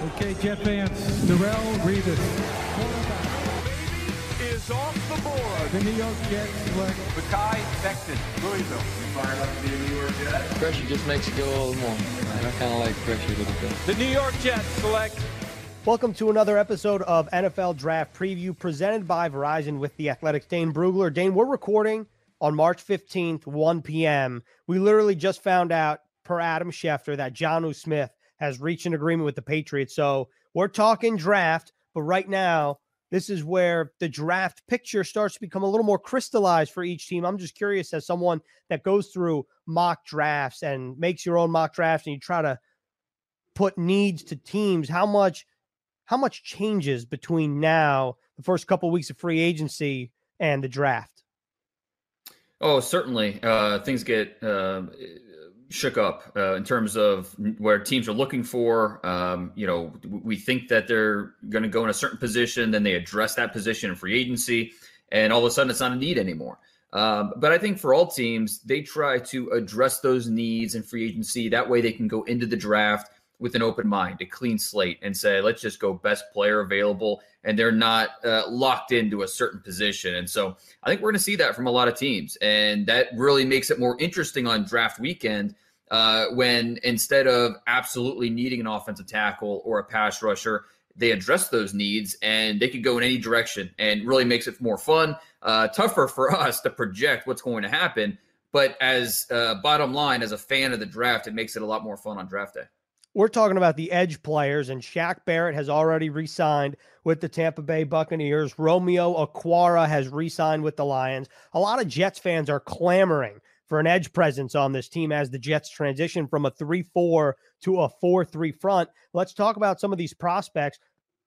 Okay, Jet fans, Darrelle Revis. is off the board. The New York Jets select Mekhi Becton, Louisville. Fired up to be a New York Jet. Pressure just makes you go a little more. I kind of like pressure a little bit. The New York Jets select Welcome to another episode of NFL Draft Preview presented by Verizon with the Athletic's. Dane Brugler. Dane, we're recording on March 15th, 1 p.m. We literally just found out, per Adam Schefter, that Jonnu Smith has reached an agreement with the Patriots. So we're talking draft, but right now, this is where the draft picture starts to become a little more crystallized for each team. I'm just curious, as someone that goes through mock drafts and makes your own mock drafts and you try to put needs to teams, how much how much changes between now, the first couple of weeks of free agency, and the draft? Oh, certainly. Uh, things get uh, shook up uh, in terms of where teams are looking for. Um, you know, we think that they're going to go in a certain position, then they address that position in free agency, and all of a sudden it's not a need anymore. Um, but I think for all teams, they try to address those needs in free agency. That way they can go into the draft with an open mind, a clean slate, and say, let's just go best player available. And they're not uh, locked into a certain position. And so I think we're going to see that from a lot of teams. And that really makes it more interesting on draft weekend uh, when instead of absolutely needing an offensive tackle or a pass rusher, they address those needs and they could go in any direction and really makes it more fun, uh, tougher for us to project what's going to happen. But as uh, bottom line, as a fan of the draft, it makes it a lot more fun on draft day we're talking about the edge players, and Shaq Barrett has already re signed with the Tampa Bay Buccaneers. Romeo Okwara has re signed with the Lions. A lot of Jets fans are clamoring for an edge presence on this team as the Jets transition from a 3 4 to a 4 3 front. Let's talk about some of these prospects.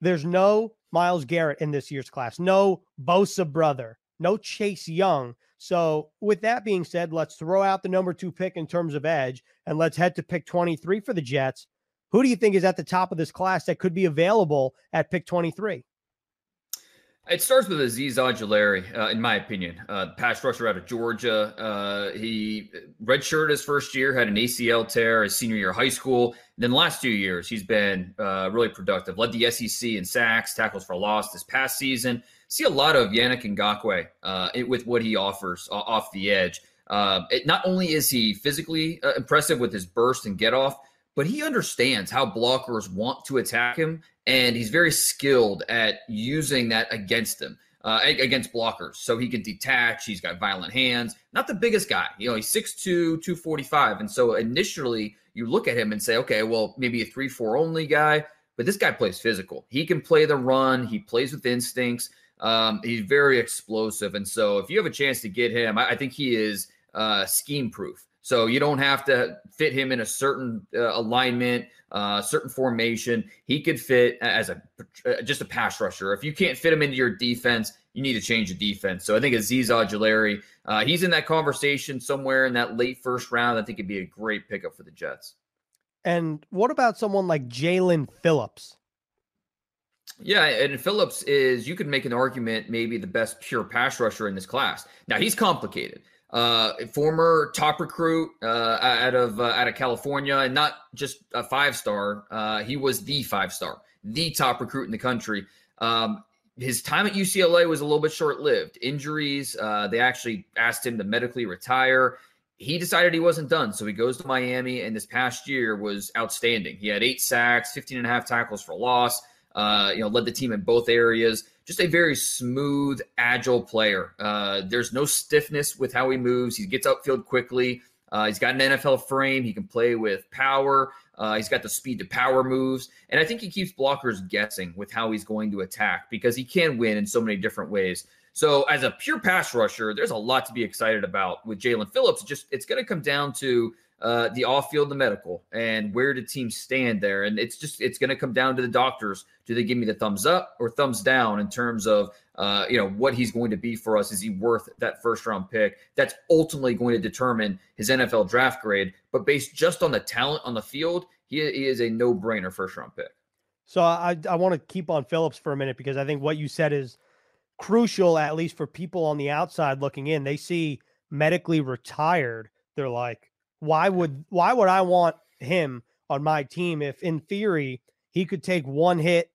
There's no Myles Garrett in this year's class, no Bosa brother, no Chase Young. So, with that being said, let's throw out the number two pick in terms of edge and let's head to pick 23 for the Jets. Who do you think is at the top of this class that could be available at pick 23? It starts with Azeez Ojulari, uh, in my opinion. Uh, pass rusher out of Georgia. Uh, he redshirted his first year, had an ACL tear his senior year of high school. And then the last two years, he's been uh, really productive. Led the SEC in sacks, tackles for loss this past season. See a lot of Yannick Ngakoue uh, with what he offers off the edge. Uh, it, not only is he physically impressive with his burst and get off, but he understands how blockers want to attack him, and he's very skilled at using that against them. Uh, against blockers. So he can detach. He's got violent hands. Not the biggest guy. You know, he's 6'2, 245. And so initially you look at him and say, okay, well, maybe a 3 4 only guy, but this guy plays physical. He can play the run, he plays with instincts. Um, he's very explosive. And so if you have a chance to get him, I, I think he is uh, scheme proof. So you don't have to fit him in a certain uh, alignment, uh, certain formation. He could fit as a uh, just a pass rusher. If you can't fit him into your defense, you need to change the defense. So I think Azeez Ojulari, uh, he's in that conversation somewhere in that late first round. I think it'd be a great pickup for the Jets. And what about someone like Jaelan Phillips? Yeah, and Phillips is you could make an argument maybe the best pure pass rusher in this class. Now he's complicated uh, former top recruit uh, out of uh, out of California, and not just a five star. Uh, he was the five star, the top recruit in the country. Um, his time at UCLA was a little bit short lived. Injuries. Uh, they actually asked him to medically retire. He decided he wasn't done, so he goes to Miami, and this past year was outstanding. He had eight sacks, 15 and a half tackles for loss. Uh, you know, led the team in both areas just a very smooth, agile player. Uh, there's no stiffness with how he moves. He gets upfield quickly. Uh, he's got an NFL frame. He can play with power. Uh, he's got the speed to power moves. And I think he keeps blockers guessing with how he's going to attack because he can win in so many different ways. So, as a pure pass rusher, there's a lot to be excited about with Jaelan Phillips. Just it's going to come down to uh, the off-field, the medical, and where do teams stand there? And it's just it's going to come down to the doctors. Do they give me the thumbs up or thumbs down in terms of uh, you know what he's going to be for us? Is he worth that first-round pick? That's ultimately going to determine his NFL draft grade. But based just on the talent on the field, he, he is a no-brainer first-round pick. So I I want to keep on Phillips for a minute because I think what you said is crucial, at least for people on the outside looking in. They see medically retired. They're like, why would why would I want him on my team if in theory he could take one hit,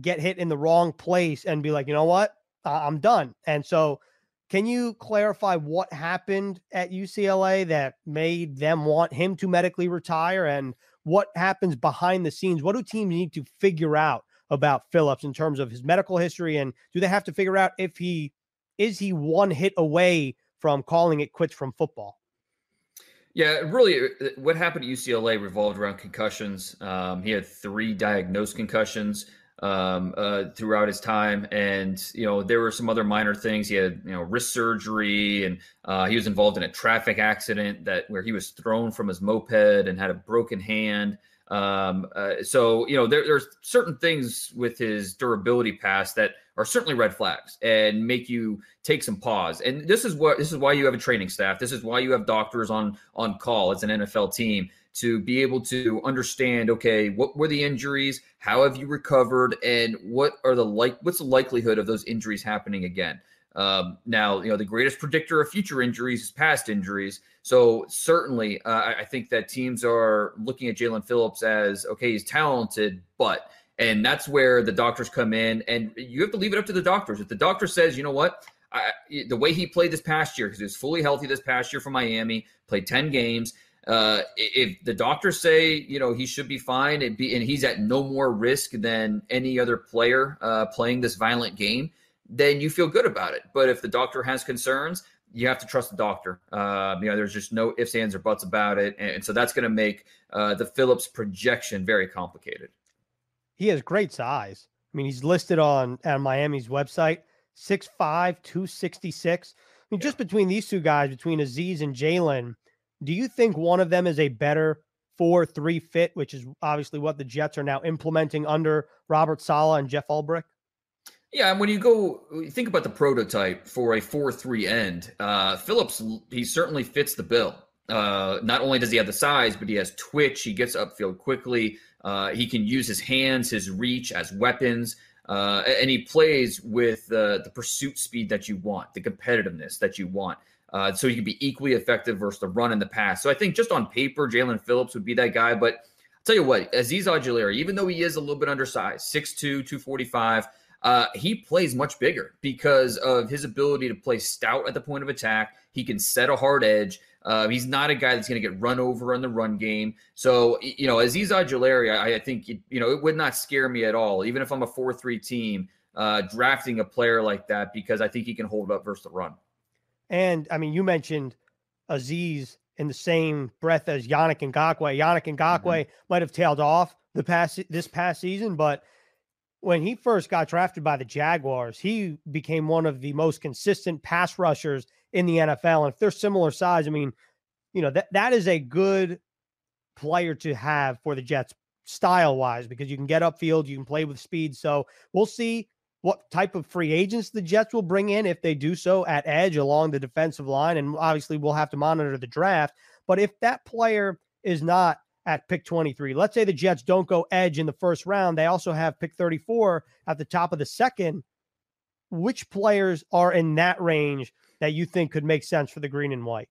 get hit in the wrong place, and be like, you know what, I'm done. And so, can you clarify what happened at UCLA that made them want him to medically retire, and what happens behind the scenes? What do teams need to figure out about Phillips in terms of his medical history, and do they have to figure out if he is he one hit away from calling it quits from football? Yeah, really, uh, what happened at UCLA revolved around concussions. Um, he had three diagnosed concussions um, uh, throughout his time, and you know there were some other minor things. He had you know wrist surgery, and uh, he was involved in a traffic accident that where he was thrown from his moped and had a broken hand. Um, uh, so you know there, there's certain things with his durability pass that are certainly red flags and make you take some pause. And this is what this is why you have a training staff. This is why you have doctors on on call as an NFL team to be able to understand. Okay, what were the injuries? How have you recovered? And what are the like? What's the likelihood of those injuries happening again? Um, now, you know, the greatest predictor of future injuries is past injuries. So certainly, uh, I think that teams are looking at Jaelan Phillips as okay, he's talented, but and that's where the doctors come in, and you have to leave it up to the doctors. If the doctor says, you know what, I, the way he played this past year, because he was fully healthy this past year for Miami, played ten games. Uh, if the doctors say you know he should be fine be, and he's at no more risk than any other player uh, playing this violent game, then you feel good about it. But if the doctor has concerns, you have to trust the doctor. Uh, you know, there's just no ifs, ands, or buts about it, and, and so that's going to make uh, the Phillips projection very complicated. He has great size. I mean, he's listed on, on Miami's website, 6'5", 266. I mean, yeah. just between these two guys, between Azeez and Jaelan, do you think one of them is a better four three fit, which is obviously what the Jets are now implementing under Robert Saleh and Jeff Ulbrich? Yeah, and when you go think about the prototype for a four-three end, uh, Phillips he certainly fits the bill. Uh, not only does he have the size, but he has twitch. He gets upfield quickly. Uh, he can use his hands, his reach as weapons, uh, and he plays with the pursuit speed that you want, the competitiveness that you want. Uh, so he can be equally effective versus the run and the pass. So I think just on paper, Jaelan Phillips would be that guy. But I'll tell you what, Azeez Ojulari, even though he is a little bit undersized, 6'2", 245, uh, he plays much bigger because of his ability to play stout at the point of attack. He can set a hard edge. Uh, he's not a guy that's going to get run over in the run game. So, you know, Azeez Ojulari, I, I think, you know, it would not scare me at all, even if I'm a 4 3 team, uh, drafting a player like that because I think he can hold up versus the run. And I mean, you mentioned Azeez in the same breath as Yannick Ngakoue. Yannick Ngakoue mm-hmm. might have tailed off the past this past season, but when he first got drafted by the Jaguars, he became one of the most consistent pass rushers in the NFL. And if they're similar size, I mean, you know, that that is a good player to have for the Jets style wise because you can get upfield, you can play with speed. So we'll see what type of free agents the Jets will bring in if they do so at edge along the defensive line. And obviously, we'll have to monitor the draft. But if that player is not at pick 23, let's say the Jets don't go edge in the first round, they also have pick 34 at the top of the second. Which players are in that range that you think could make sense for the green and white?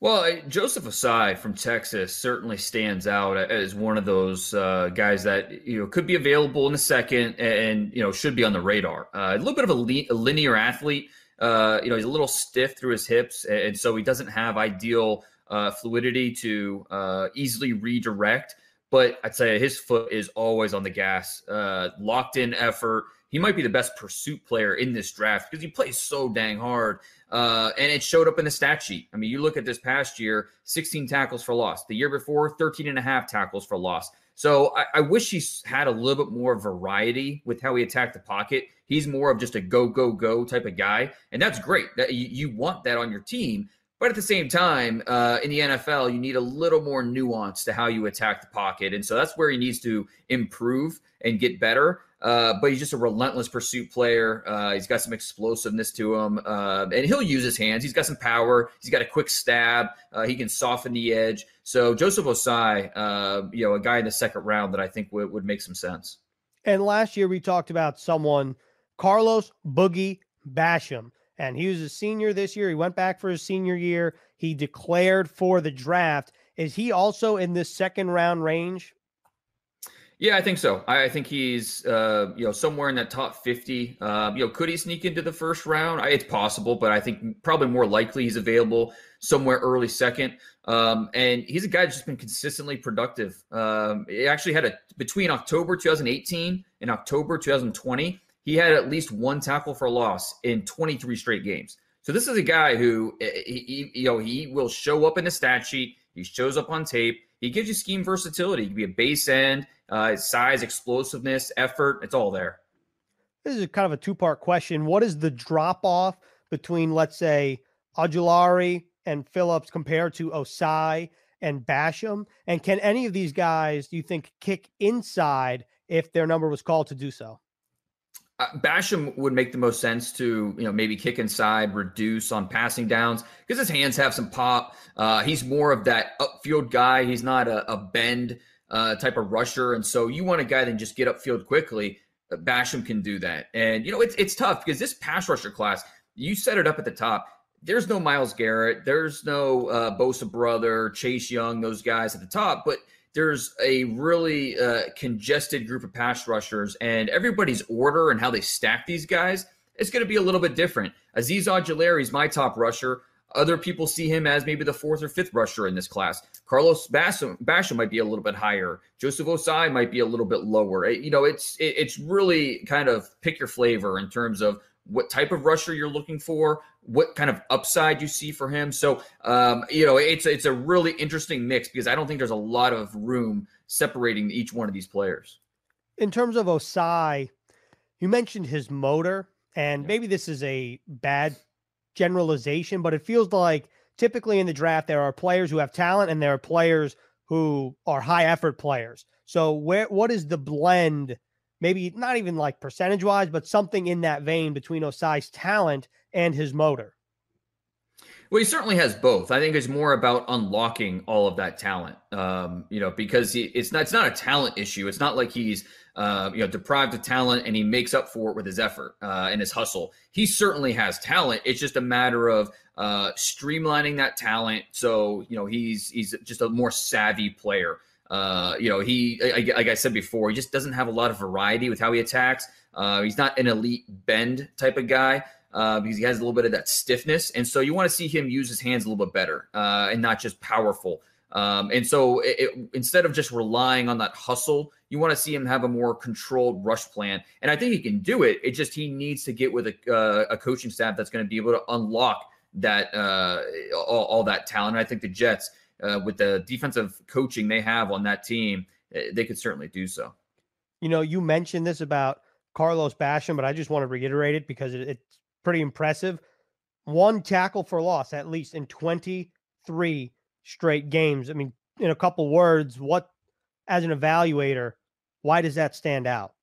Well, Joseph Ossai from Texas certainly stands out as one of those uh, guys that you know could be available in a second and you know should be on the radar. Uh, a little bit of a, le- a linear athlete. Uh, you know, he's a little stiff through his hips, and so he doesn't have ideal uh, fluidity to uh, easily redirect. But I'd say his foot is always on the gas, uh, locked in effort he might be the best pursuit player in this draft because he plays so dang hard. Uh, and it showed up in the stat sheet. I mean, you look at this past year 16 tackles for loss. The year before, 13 and a half tackles for loss. So I, I wish he had a little bit more variety with how he attacked the pocket. He's more of just a go, go, go type of guy. And that's great. That you, you want that on your team. But at the same time, uh, in the NFL, you need a little more nuance to how you attack the pocket. And so that's where he needs to improve and get better. Uh, but he's just a relentless pursuit player. Uh, he's got some explosiveness to him, uh, and he'll use his hands. He's got some power. He's got a quick stab. Uh, he can soften the edge. So Joseph Ossai, uh, you know, a guy in the second round that I think would, would make some sense. And last year we talked about someone, Carlos Boogie Basham, and he was a senior this year. He went back for his senior year. He declared for the draft. Is he also in this second round range? Yeah, I think so. I, think he's uh, you know somewhere in that top fifty. Uh, you know, could he sneak into the first round? It's possible, but I think probably more likely he's available somewhere early second. Um, and he's a guy that's just been consistently productive. Um, he actually had a between October 2018 and October 2020, he had at least one tackle for loss in 23 straight games. So this is a guy who eh, eh, he, he, you know he will show up in the stat sheet. He shows up on tape. He gives you scheme versatility. He can be a base end, uh, size, explosiveness, effort. It's all there. This is kind of a two part question. What is the drop off between, let's say, Ojulari and Phillips compared to Ossai and Basham? And can any of these guys, do you think, kick inside if their number was called to do so? Uh, Basham would make the most sense to you know maybe kick inside, reduce on passing downs because his hands have some pop. Uh, he's more of that upfield guy. He's not a, a bend uh, type of rusher, and so you want a guy that can just get upfield quickly. Uh, Basham can do that, and you know it's it's tough because this pass rusher class. You set it up at the top. There's no Myles Garrett. There's no uh, Bosa brother, Chase Young, those guys at the top, but there's a really uh, congested group of pass rushers, and everybody's order and how they stack these guys is going to be a little bit different. Azeez Ojulari is my top rusher. Other people see him as maybe the fourth or fifth rusher in this class. Carlos Basham, Basham might be a little bit higher. Joseph Ossai might be a little bit lower. It, you know, it's it, it's really kind of pick your flavor in terms of what type of rusher you're looking for, what kind of upside you see for him. So, um, you know, it's it's a really interesting mix because I don't think there's a lot of room separating each one of these players. In terms of Ossai, you mentioned his motor, and maybe this is a bad generalization, but it feels like typically in the draft there are players who have talent and there are players who are high effort players. So, where what is the blend? Maybe not even like percentage wise, but something in that vein between Ossai's talent and his motor. Well, he certainly has both. I think it's more about unlocking all of that talent. Um, you know, because he, it's not it's not a talent issue. It's not like he's uh, you know deprived of talent and he makes up for it with his effort uh, and his hustle. He certainly has talent. It's just a matter of uh, streamlining that talent. So you know he's he's just a more savvy player. Uh, you know, he, like I said before, he just doesn't have a lot of variety with how he attacks. Uh, he's not an elite bend type of guy uh, because he has a little bit of that stiffness. And so you want to see him use his hands a little bit better uh, and not just powerful. Um, and so it, it, instead of just relying on that hustle, you want to see him have a more controlled rush plan. And I think he can do it. It just he needs to get with a, uh, a coaching staff that's going to be able to unlock that uh, all, all, that talent. And I think the Jets uh, with the defensive coaching they have on that team, eh, they could certainly do so. You know, you mentioned this about Carlos Basham, but I just want to reiterate it because it, it's pretty impressive. One tackle for loss, at least in 23 straight games. I mean, in a couple words, what, as an evaluator, why does that stand out?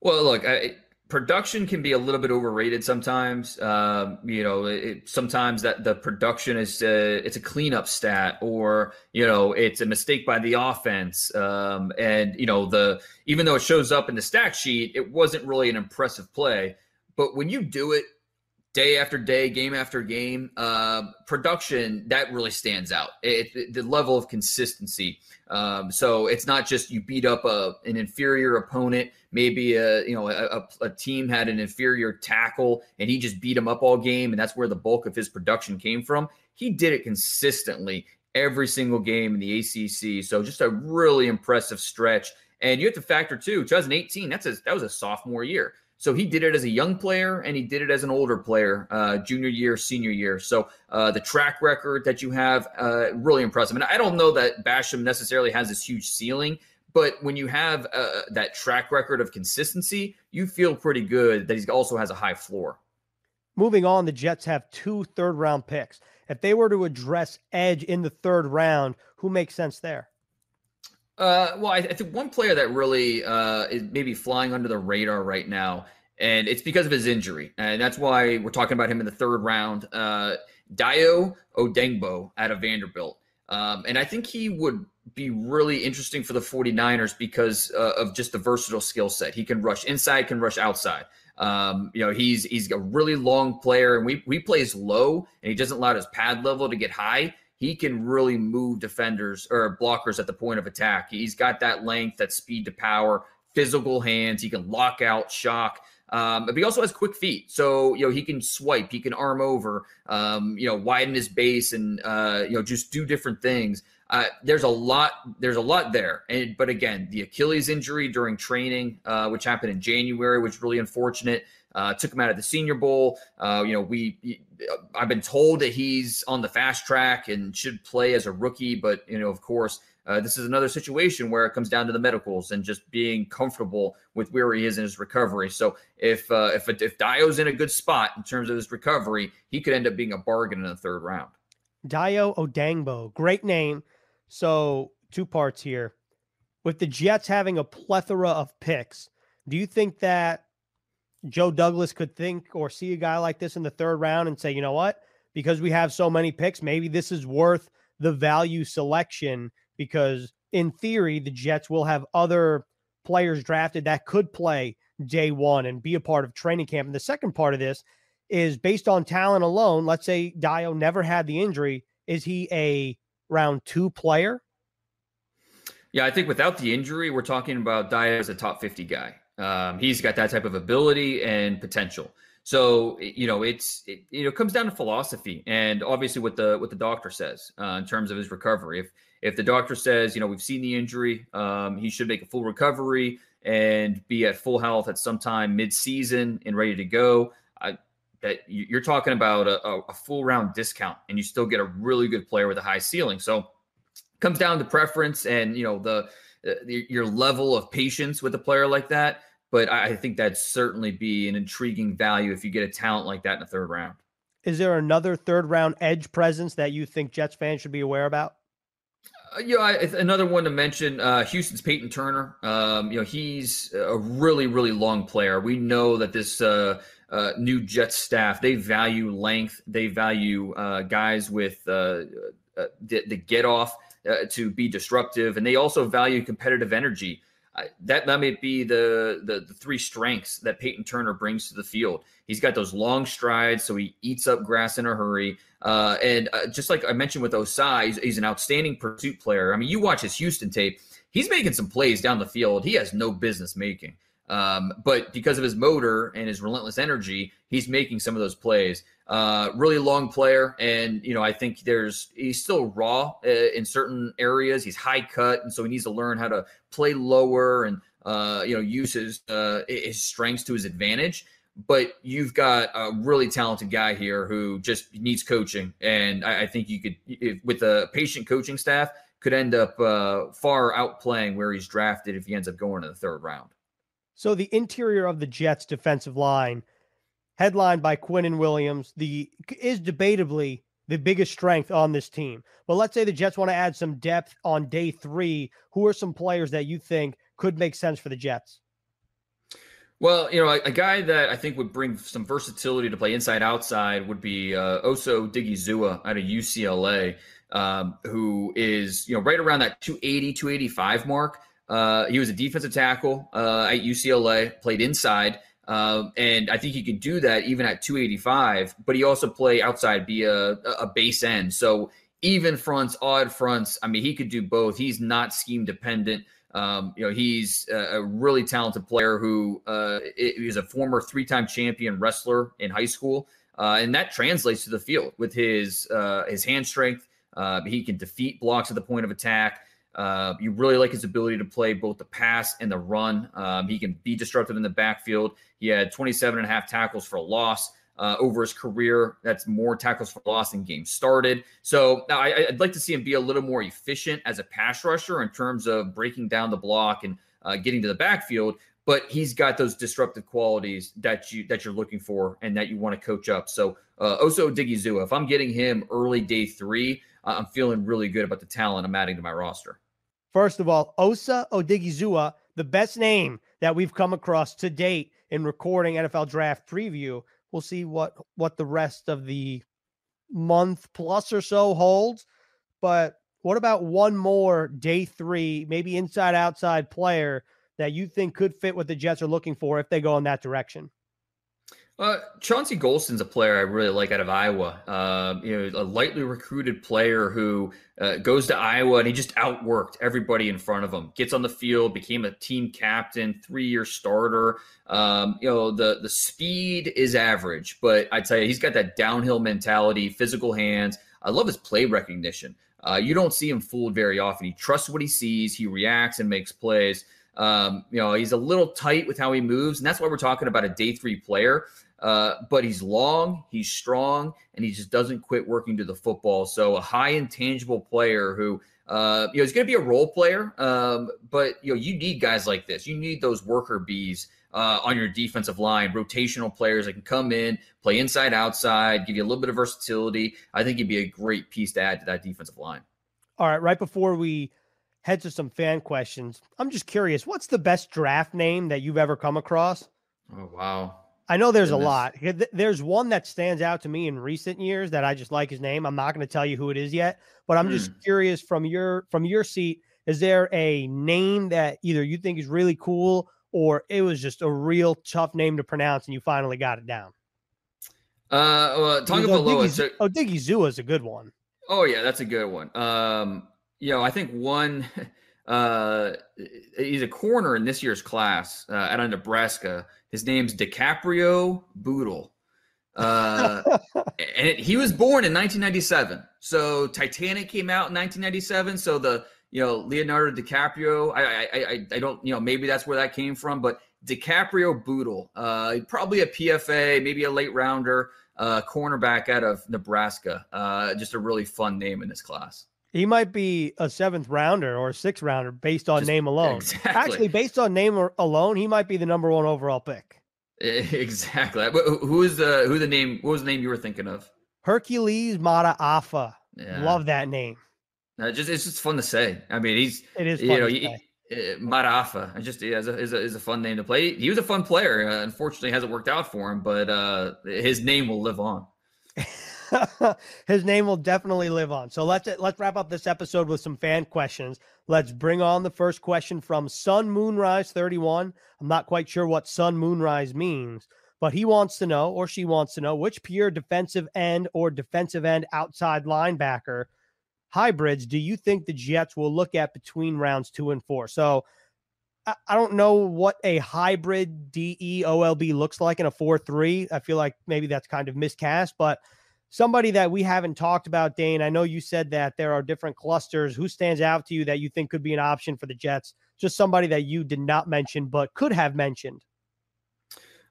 Well, look, I, production can be a little bit overrated sometimes. Um, you know, it, sometimes that the production is a, it's a cleanup stat, or you know, it's a mistake by the offense. Um, and you know, the even though it shows up in the stat sheet, it wasn't really an impressive play. But when you do it day after day, game after game, uh, production that really stands out. It, it, the level of consistency. Um, so it's not just you beat up a, an inferior opponent. Maybe a you know a, a, team had an inferior tackle and he just beat him up all game, and that's where the bulk of his production came from. He did it consistently every single game in the ACC. So just a really impressive stretch. And you have to factor too, 2018. That's a, that was a sophomore year. So he did it as a young player and he did it as an older player, uh, junior year, senior year. So uh, the track record that you have, uh, really impressive. And I don't know that Basham necessarily has this huge ceiling, but when you have uh, that track record of consistency, you feel pretty good that he also has a high floor. Moving on, the Jets have two third round picks. If they were to address edge in the third round, who makes sense there? Uh, well, I, I, think one player that really uh, is maybe flying under the radar right now, and it's because of his injury, and that's why we're talking about him in the third round. Uh, Dayo Odeyingbo out of Vanderbilt, um, and I think he would be really interesting for the 49ers because uh, of just the versatile skill set. He can rush inside, can rush outside. Um, you know, he's he's a really long player, and we we plays low, and he doesn't allow his pad level to get high he can really move defenders or blockers at the point of attack. He's got that length, that speed to power, physical hands. He can lock out, shock. Um, but he also has quick feet, so you know he can swipe, he can arm over, um, you know, widen his base, and uh, you know just do different things. Uh, there's a lot. There's a lot there, and but again, the Achilles injury during training, uh, which happened in January, was really unfortunate. Uh, took him out of the Senior Bowl. Uh, you know, we I've been told that he's on the fast track and should play as a rookie, but you know, of course, uh, this is another situation where it comes down to the medicals and just being comfortable with where he is in his recovery. So if uh, if if Dayo's in a good spot in terms of his recovery, he could end up being a bargain in the third round. Dayo Odangbo, great name. So two parts here. With the Jets having a plethora of picks, do you think that Joe Douglas could think or see a guy like this in the third round and say, you know what? Because we have so many picks, maybe this is worth the value selection. Because in theory, the Jets will have other players drafted that could play day one and be a part of training camp. And the second part of this is based on talent alone. Let's say Dayo never had the injury. Is he a round two player? Yeah, I think without the injury, we're talking about Dayo as a top 50 guy. Um, he's got that type of ability and potential. So you know, it's it, you know comes down to philosophy and obviously what the what the doctor says uh, in terms of his recovery. If if the doctor says you know we've seen the injury, um, he should make a full recovery and be at full health at some time mid season and ready to go. I, that you're talking about a, a full round discount and you still get a really good player with a high ceiling. So comes down to preference and you know the, the your level of patience with a player like that but I think that'd certainly be an intriguing value if you get a talent like that in the third round. Is there another third round edge presence that you think Jets fans should be aware about? Uh, you know, I, another one to mention, uh, Houston's Peyton Turner. Um, you know, he's a really, really long player. We know that this uh, uh, new Jets staff they value length, they value uh, guys with uh, the, the, get off to be disruptive, and they also value competitive energy that that may be the, the, the three strengths that Peyton Turner brings to the field. He's got those long strides, so he eats up grass in a hurry. Uh, and uh, just like I mentioned with Ossai, he's, he's, an outstanding pursuit player. I mean, you watch his Houston tape; he's making some plays down the field he has no business making. Um, but because of his motor and his relentless energy, he's making some of those plays. Uh, really long player, and you know I think there's he's still raw uh, in certain areas. He's high cut, and so he needs to learn how to play lower and uh, you know use his uh, his strengths to his advantage. But you've got a really talented guy here who just needs coaching, and I, I think you could, if, with a patient coaching staff, could end up uh, far outplaying where he's drafted if he ends up going to the third round. So the interior of the Jets defensive line headlined by Quinnen Williams, the is debatably the biggest strength on this team. But let's say the Jets want to add some depth on day three. Who are some players that you think could make sense for the Jets? Well, you know, a, a guy that I think would bring some versatility to play inside outside would be uh, Osa Odighizuwa out of UCLA, um, who is, you know, right around that 280, 285 mark. Uh, he was a defensive tackle uh, at UCLA, played inside. Um, and I think he could do that even at 285, but he also play outside, be a, a base end. So even fronts, odd fronts. I mean, he could do both. He's not scheme dependent. Um, you know, he's a, really talented player who uh, is a former three-time champion wrestler in high school, uh, and that translates to the field with his uh, his hand strength. Uh, he can defeat blocks at the point of attack. Uh, you really like his ability to play both the pass and the run. Um, he can be disruptive in the backfield. He had 27 and a half tackles for a loss uh, over his career. That's more tackles for loss than games started. So I, would like to see him be a little more efficient as a pass rusher in terms of breaking down the block and uh, getting to the backfield. But he's got those disruptive qualities that you that you're looking for and that you want to coach up. So uh, Osa Odighizuwa, if I'm getting him early day three, I'm feeling really good about the talent I'm adding to my roster. First of all, Osa Odighizuwa, the best name that we've come across to date in recording NFL draft preview. We'll see what what the rest of the month plus or so holds. But what about one more day three, maybe inside outside player that you think could fit what the Jets are looking for if they go in that direction? Uh, Chauncey Golston's a player I really like out of Iowa. Uh, you know, a lightly recruited player who uh, goes to Iowa and he just outworked everybody in front of him. Gets on the field, became a team captain, three-year starter. Um, you know, the the speed is average, but I tell you, he's got that downhill mentality, physical hands. I love his play recognition. Uh, you don't see him fooled very often. He trusts what he sees. He reacts and makes plays. Um, you know, he's a little tight with how he moves, and that's why we're talking about a day three player. Uh, but he's long, he's strong, and he just doesn't quit working to the football. So a high intangible player who, uh, you know, he's going to be a role player. Um, but you know, you need guys like this. You need those worker bees uh, on your defensive line, rotational players that can come in, play inside, outside, give you a little bit of versatility. I think he'd be a great piece to add to that defensive line. All right, right before we head to some fan questions, I'm just curious, what's the best draft name that you've ever come across? Oh wow. I know there's Goodness. a lot. There's one that stands out to me in recent years that I just like his name. I'm not going to tell you who it is yet, but I'm just hmm. curious from your from your seat, is there a name that either you think is really cool or it was just a real tough name to pronounce and you finally got it down? Uh, well, Tagovailoa. Oh, Odighizuwa is a good one. Oh yeah, that's a good one. Um, you know, I think one. Uh, he's a corner in this year's class uh, out of Nebraska. His name's DiCaprio Bootle. Uh, and it, he was born in 1997. So Titanic came out in 1997. So the you know Leonardo DiCaprio. I I I, I don't you know maybe that's where that came from, but DiCaprio Bootle, uh, probably a PFA, maybe a late rounder, uh, cornerback out of Nebraska. Uh, just a really fun name in this class. He might be a seventh rounder or a sixth rounder based on Just, name alone. Exactly. Actually, based on name alone, he might be the number one overall pick. Exactly. Who is the who the name? What was the name you were thinking of? Hercules Mata'afa. Yeah. Love that name. Uh, just it's just fun to say. I mean, he's it is you know he, uh. I just is a, is a, is a fun name to play. He was a fun player. Uh, unfortunately, hasn't worked out for him, but uh, his name will live on. his name will definitely live on. So let's let's wrap up this episode with some fan questions. Let's bring on the first question from Sun Moonrise 31. I'm not quite sure what Sun Moonrise means, but he wants to know or she wants to know which pure defensive end or defensive end outside linebacker hybrids do you think the Jets will look at between rounds 2 and 4? So I don't know what a hybrid DEOLB looks like in a 4 3. I feel like maybe that's kind of miscast, but somebody that we haven't talked about, Dane. I know you said that there are different clusters. Who stands out to you that you think could be an option for the Jets? Just somebody that you did not mention but could have mentioned.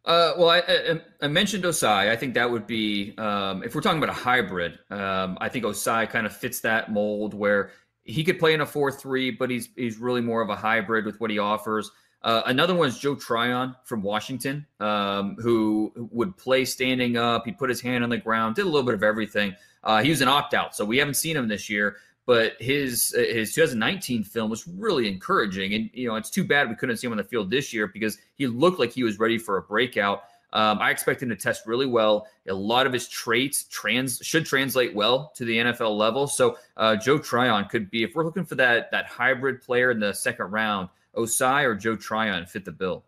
Uh, well, I, I, I, mentioned Ossai. I think that would be um, if we're talking about a hybrid. Um, I think Ossai kind of fits that mold where he could play in a four-three, but he's he's really more of a hybrid with what he offers. Uh, another one is Joe Tryon from Washington, um, who would play standing up. He put his hand on the ground, did a little bit of everything. Uh, he was an opt out, so we haven't seen him this year. But his his 2019 film was really encouraging, and you know it's too bad we couldn't see him on the field this year because he looked like he was ready for a breakout. Um, I expect him to test really well. A lot of his traits trans should translate well to the NFL level. So uh, Joe Tryon could be, if we're looking for that that hybrid player in the second round, Ossai or Joe Tryon fit the bill.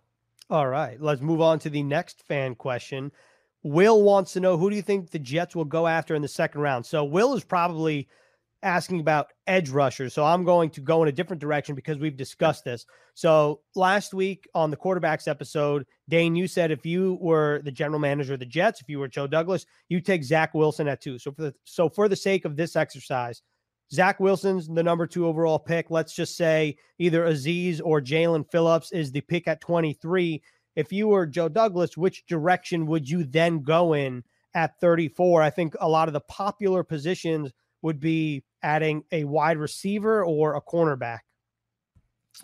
All right, let's move on to the next fan question. Will wants to know who do you think the Jets will go after in the second round? So Will is probably asking about edge rushers. So I'm going to go in a different direction because we've discussed this. So last week on the quarterbacks episode, Dane, you said if you were the general manager of the Jets, if you were Joe Douglas, you take Zach Wilson at two. So for the so for the sake of this exercise, Zach Wilson's the number two overall pick. Let's just say either Azeez or Jaelan Phillips is the pick at 23. If you were Joe Douglas, which direction would you then go in at 34? I think a lot of the popular positions would be adding a wide receiver or a cornerback.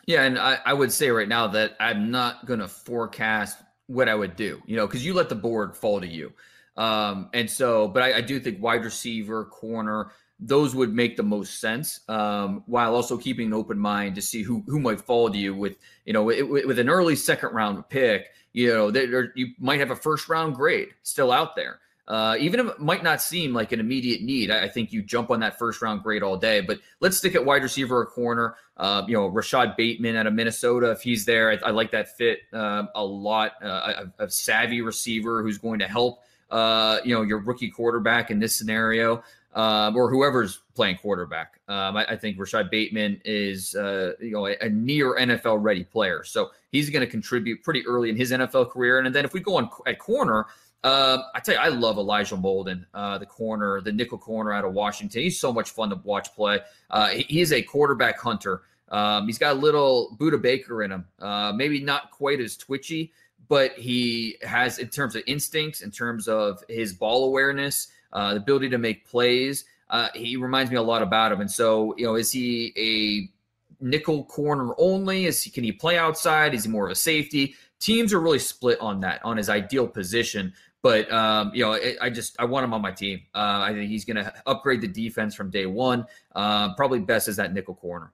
Yeah, and I, I would say right now that I'm not going to forecast what I would do, you know, because you let the board fall to you. Um, and so, but I, I do think wide receiver, corner, those would make the most sense um, while also keeping an open mind to see who who might fall to you with you know with, with an early second round pick you know you might have a first round grade still out there Uh, even if it might not seem like an immediate need, I, I, think you jump on that first round grade all day. But let's stick at wide receiver or corner. Uh, you know, Rashod Bateman out of Minnesota, if he's there, I, I like that fit uh, a lot. A, a, savvy receiver who's going to help, uh, you know, your rookie quarterback in this scenario. Um, or whoever's playing quarterback. Um, I, I, think Rashod Bateman is, uh, you know, a, a, near NFL ready player, so he's going to contribute pretty early in his NFL career. And then if we go on at corner, uh, I tell you, I love Elijah Molden, uh, the corner, the nickel corner out of Washington. He's so much fun to watch play. Uh, he, he, is a quarterback hunter. Um, he's got a little Budda Baker in him. Uh, maybe not quite as twitchy, but he has, in terms of instincts, in terms of his ball awareness, uh, the ability to make plays. Uh, he reminds me a lot about him. And so, you know, is he a nickel corner only? Is he can he play outside? Is he more of a safety? Teams are really split on that, on his ideal position. But um, you know, it, I just I want him on my team. Uh, I think he's going to upgrade the defense from day one. Uh, probably best is that nickel corner.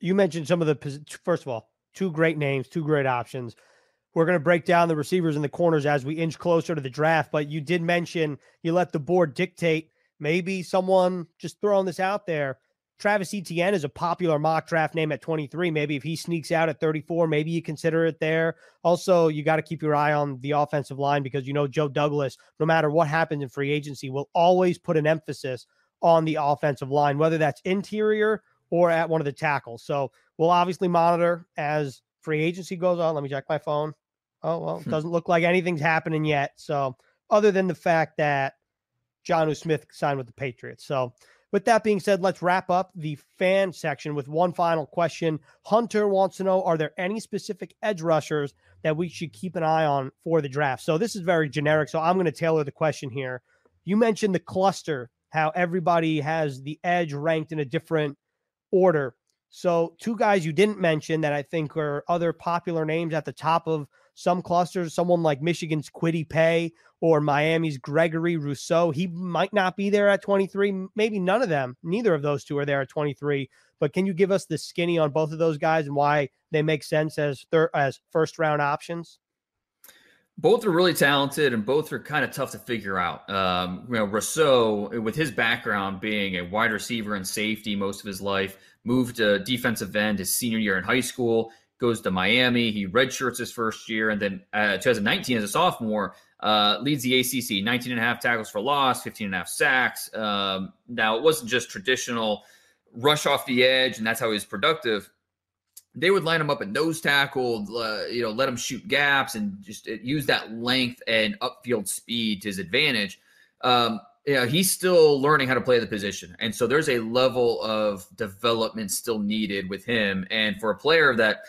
You mentioned some of the first of all, two great names, two great options. We're going to break down the receivers and the corners as we inch closer to the draft. But you did mention you let the board dictate. Maybe someone just throwing this out there Travis Etienne is a popular mock draft name at 23. Maybe if he sneaks out at 34, maybe you consider it there. Also, you got to keep your eye on the offensive line because you know Joe Douglas, no matter what happens in free agency, will always put an emphasis on the offensive line, whether that's interior or at one of the tackles. So we'll obviously monitor as free agency goes on. Let me check my phone. Oh, well, it hmm. doesn't look like anything's happening yet. So, other than the fact that Jonnu Smith signed with the Patriots. So, with that being said, let's wrap up the fan section with one final question. Hunter wants to know Are there any specific edge rushers that we should keep an eye on for the draft? So this is very generic. So I'm going to tailor the question here. You mentioned the cluster, how everybody has the edge ranked in a different order. So, two guys you didn't mention that I think are other popular names at the top of some clusters, someone like Michigan's Kwity Paye or Miami's Gregory Rousseau. He might not be there at 23. Maybe none of them, neither of those two are there at 23. But can you give us the skinny on both of those guys and why they make sense as third as first round options? Both are really talented, and both are kind of tough to figure out. Um, you know, Rousseau, with his background being a wide receiver and safety most of his life, moved to defensive end his senior year in high school goes to Miami. He redshirts his first year, and then uh, 2019 as a sophomore uh, leads the ACC. 19 and a half tackles for loss, 15 and a half sacks. Um, now it wasn't just traditional rush off the edge, and that's how he was productive. They would line him up at nose tackle, uh, you know, let him shoot gaps and just uh, use that length and upfield speed to his advantage. Um, yeah, he's still learning how to play the position. And so there's a level of development still needed with him. And for a player that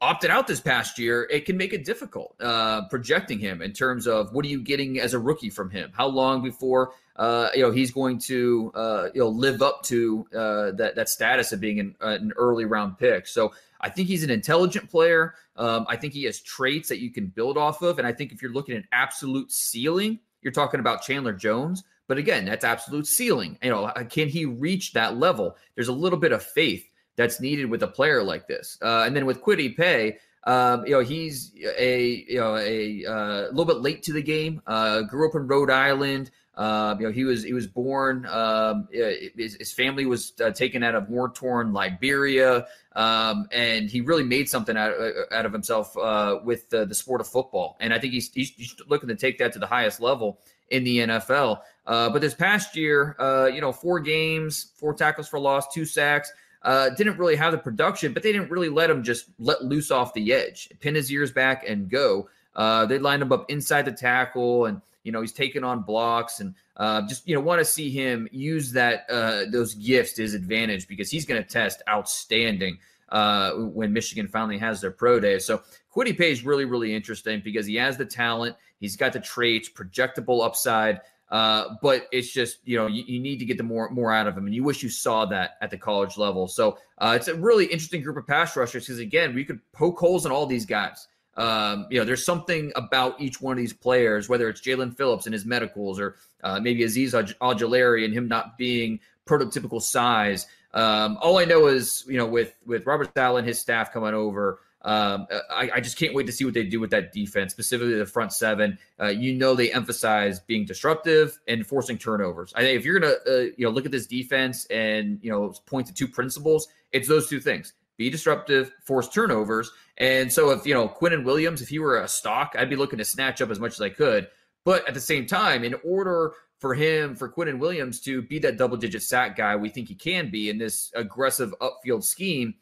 opted out this past year, it can make it difficult uh, projecting him in terms of what are you getting as a rookie from him? How long before uh, you know he's going to uh, you know live up to uh, that that status of being an, an, early round pick? So I think he's an intelligent player. Um, I think he has traits that you can build off of, and I think if you're looking at absolute ceiling, you're talking about Chandler Jones. But again, that's absolute ceiling. You know, can he reach that level? There's a little bit of faith that's needed with a player like this. Uh, and then with Kwity Paye, um, you know, he's a you know a uh, little bit late to the game. Uh, grew up in Rhode Island. Uh, you know, he was he was born. Um, his, his, family was uh, taken out of war torn Liberia, um, and he really made something out, uh, out of himself uh, with the sport of football. And I think he's, he's looking to take that to the highest level in the NFL. but this past year, you know, four games, four tackles for loss, two sacks. Uh, didn't really have the production, but they didn't really let him just let loose off the edge, pin his ears back and go. Uh, they lined him up inside the tackle, and you know he's taking on blocks, and uh, just you know want to see him use that uh, those gifts to his advantage because he's going to test outstanding uh, when Michigan finally has their pro day. So Kwity Paye is really really interesting because he has the talent, he's got the traits, projectable upside. Uh, but it's just you know you, you, need to get the more more out of him, and you wish you saw that at the college level. So uh, it's a really interesting group of pass rushers because again, we could poke holes in all these guys. Um, you know, there's something about each one of these players, whether it's Jaelan Phillips and his medicals, or uh, maybe Azeez Ojulari and him not being prototypical size. Um, all I know is, you know, with with Robert Saleh and his staff coming over, um, I, I, just can't wait to see what they do with that defense, specifically the front seven. Uh, you know, they emphasize being disruptive and forcing turnovers. I think if you're gonna, uh, you know, look at this defense and you know point to two principles, it's those two things: be disruptive, force turnovers. And so, if you know Quinnen Williams, if he were a stock, I'd be looking to snatch up as much as I could. But at the same time, in order for him, for Quinnen Williams to be that double digit sack guy we think he can be in this aggressive upfield scheme,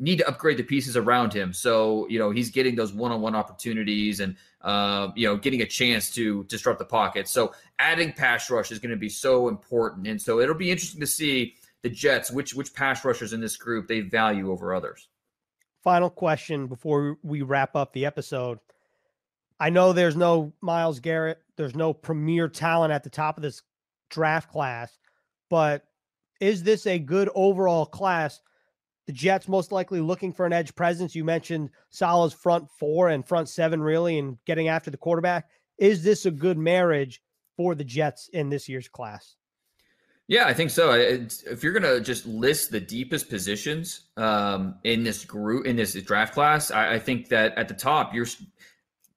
need to upgrade the pieces around him. So, you know, he's getting those one on one opportunities and, uh, you know, getting a chance to disrupt the pocket. So, adding pass rush is going to be so important. And so, it'll be interesting to see the Jets, which, which pass rushers in this group they value over others. Final question before we wrap up the episode. I know there's no Myles Garrett, there's no premier talent at the top of this draft class, but is this a good overall class? The Jets most likely looking for an edge presence. You mentioned Saleh's front four and front seven, really, and getting after the quarterback. Is this a good marriage for the Jets in this year's class? Yeah, I think so. It's, if you're going to just list the deepest positions um, in this group in this draft class, I, I think that at the top, you're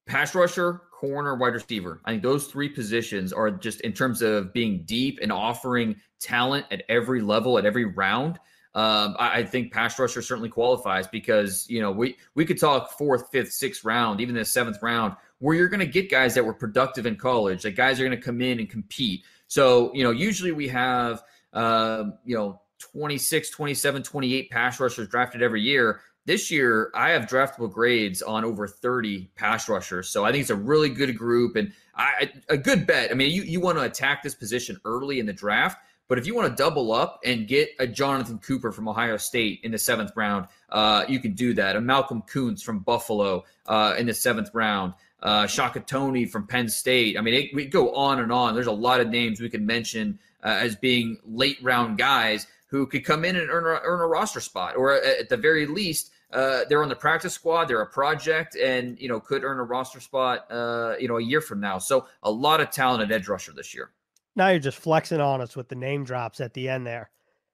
pass rusher, corner, wide receiver. I think those three positions are just in terms of being deep and offering talent at every level, at every round. Um, I, I, think pass rusher certainly qualifies because you know we we could talk fourth, fifth, sixth round, even the seventh round, where you're going to get guys that were productive in college. That guys are going to come in and compete. So you know, usually we have uh, you know 26, 27, 28 pass rushers drafted every year. This year, I have draftable grades on over 30 pass rushers. So I think it's a really good group and I, a good bet. I mean, you, you want to attack this position early in the draft, but if you want to double up and get a Jonathan Cooper from Ohio State in the seventh round, uh, you can do that. A Malcolm Koonce from Buffalo uh, in the seventh round. Uh, Shaka Toney from Penn State. I mean, it, we go on and on. There's a lot of names we can mention uh, as being late round guys who could come in and earn a, earn a roster spot, or at the very least, uh, they're on the practice squad. They're a project, and you know could earn a roster spot, uh, you know, a year from now. So a lot of talent at edge rusher this year. Now you're just flexing on us with the name drops at the end there.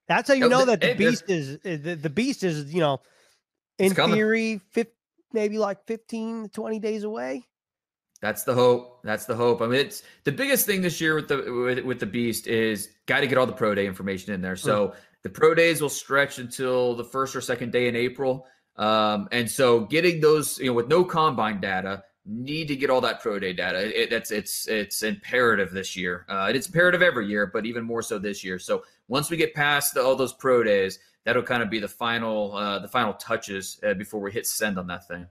That's how you know that the beast is the, the beast is you know in theory 50, maybe like 15 20 days away. That's the hope. That's the hope. I mean, it's the biggest thing this year with the with, with the beast is got to get all the pro day information in there. So mm. the pro days will stretch until the first or second day in April. Um, and so getting those, you know, with no combine data, need to get all that pro day data. It, that's it's it's imperative this year. Uh, it's imperative every year, but even more so this year. So once we get past the, all those pro days, that'll kind of be the final uh, the final touches uh, before we hit send on that thing.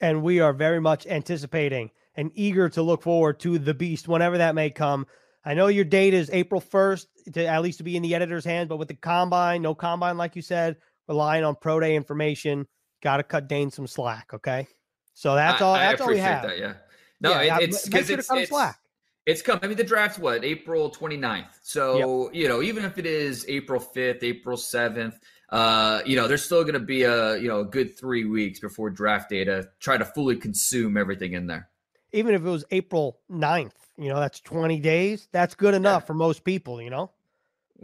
And we are very much anticipating and eager to look forward to the beast whenever that may come. I know your date is April 1st to at least to be in the editor's hands, but with the combine, no combine, like you said, relying on pro day information, got to cut Dane some slack. Okay. So that's all. That's all we have. That, yeah. No, yeah, it, it's because it's, it's slack. It's come. I mean, the draft's what April 29th. So yep. you know, even if it is April 5th, April 7th, uh, you know, there's still going to be a you know a good three weeks before draft day to try to fully consume everything in there. Even if it was April 9th, you know, that's 20 days. That's good enough yeah. for most people. You know.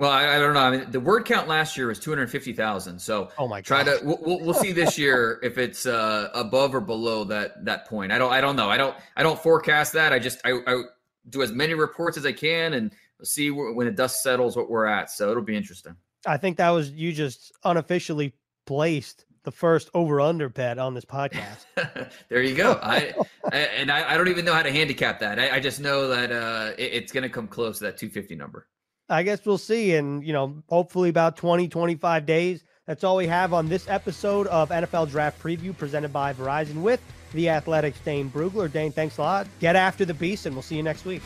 Well, I, I, don't know. I mean, the word count last year was 250,000. So oh my try to we'll, we'll see this year if it's uh, above or below that that point. I don't I don't know. I don't I don't forecast that. I just I, I do as many reports as I can and see when the dust settles what we're at. So it'll be interesting. I think that was you just unofficially placed the first over under bet on this podcast. there you go. I, I and I, I, don't even know how to handicap that. I, I just know that uh, it, it's going to come close to that 250 number. I guess we'll see. And, you know, hopefully about 20, 25 days. That's all we have on this episode of NFL Draft Preview presented by Verizon with the Athletic's Dane Brugler. Dane, thanks a lot. Get after the beast, and we'll see you next week.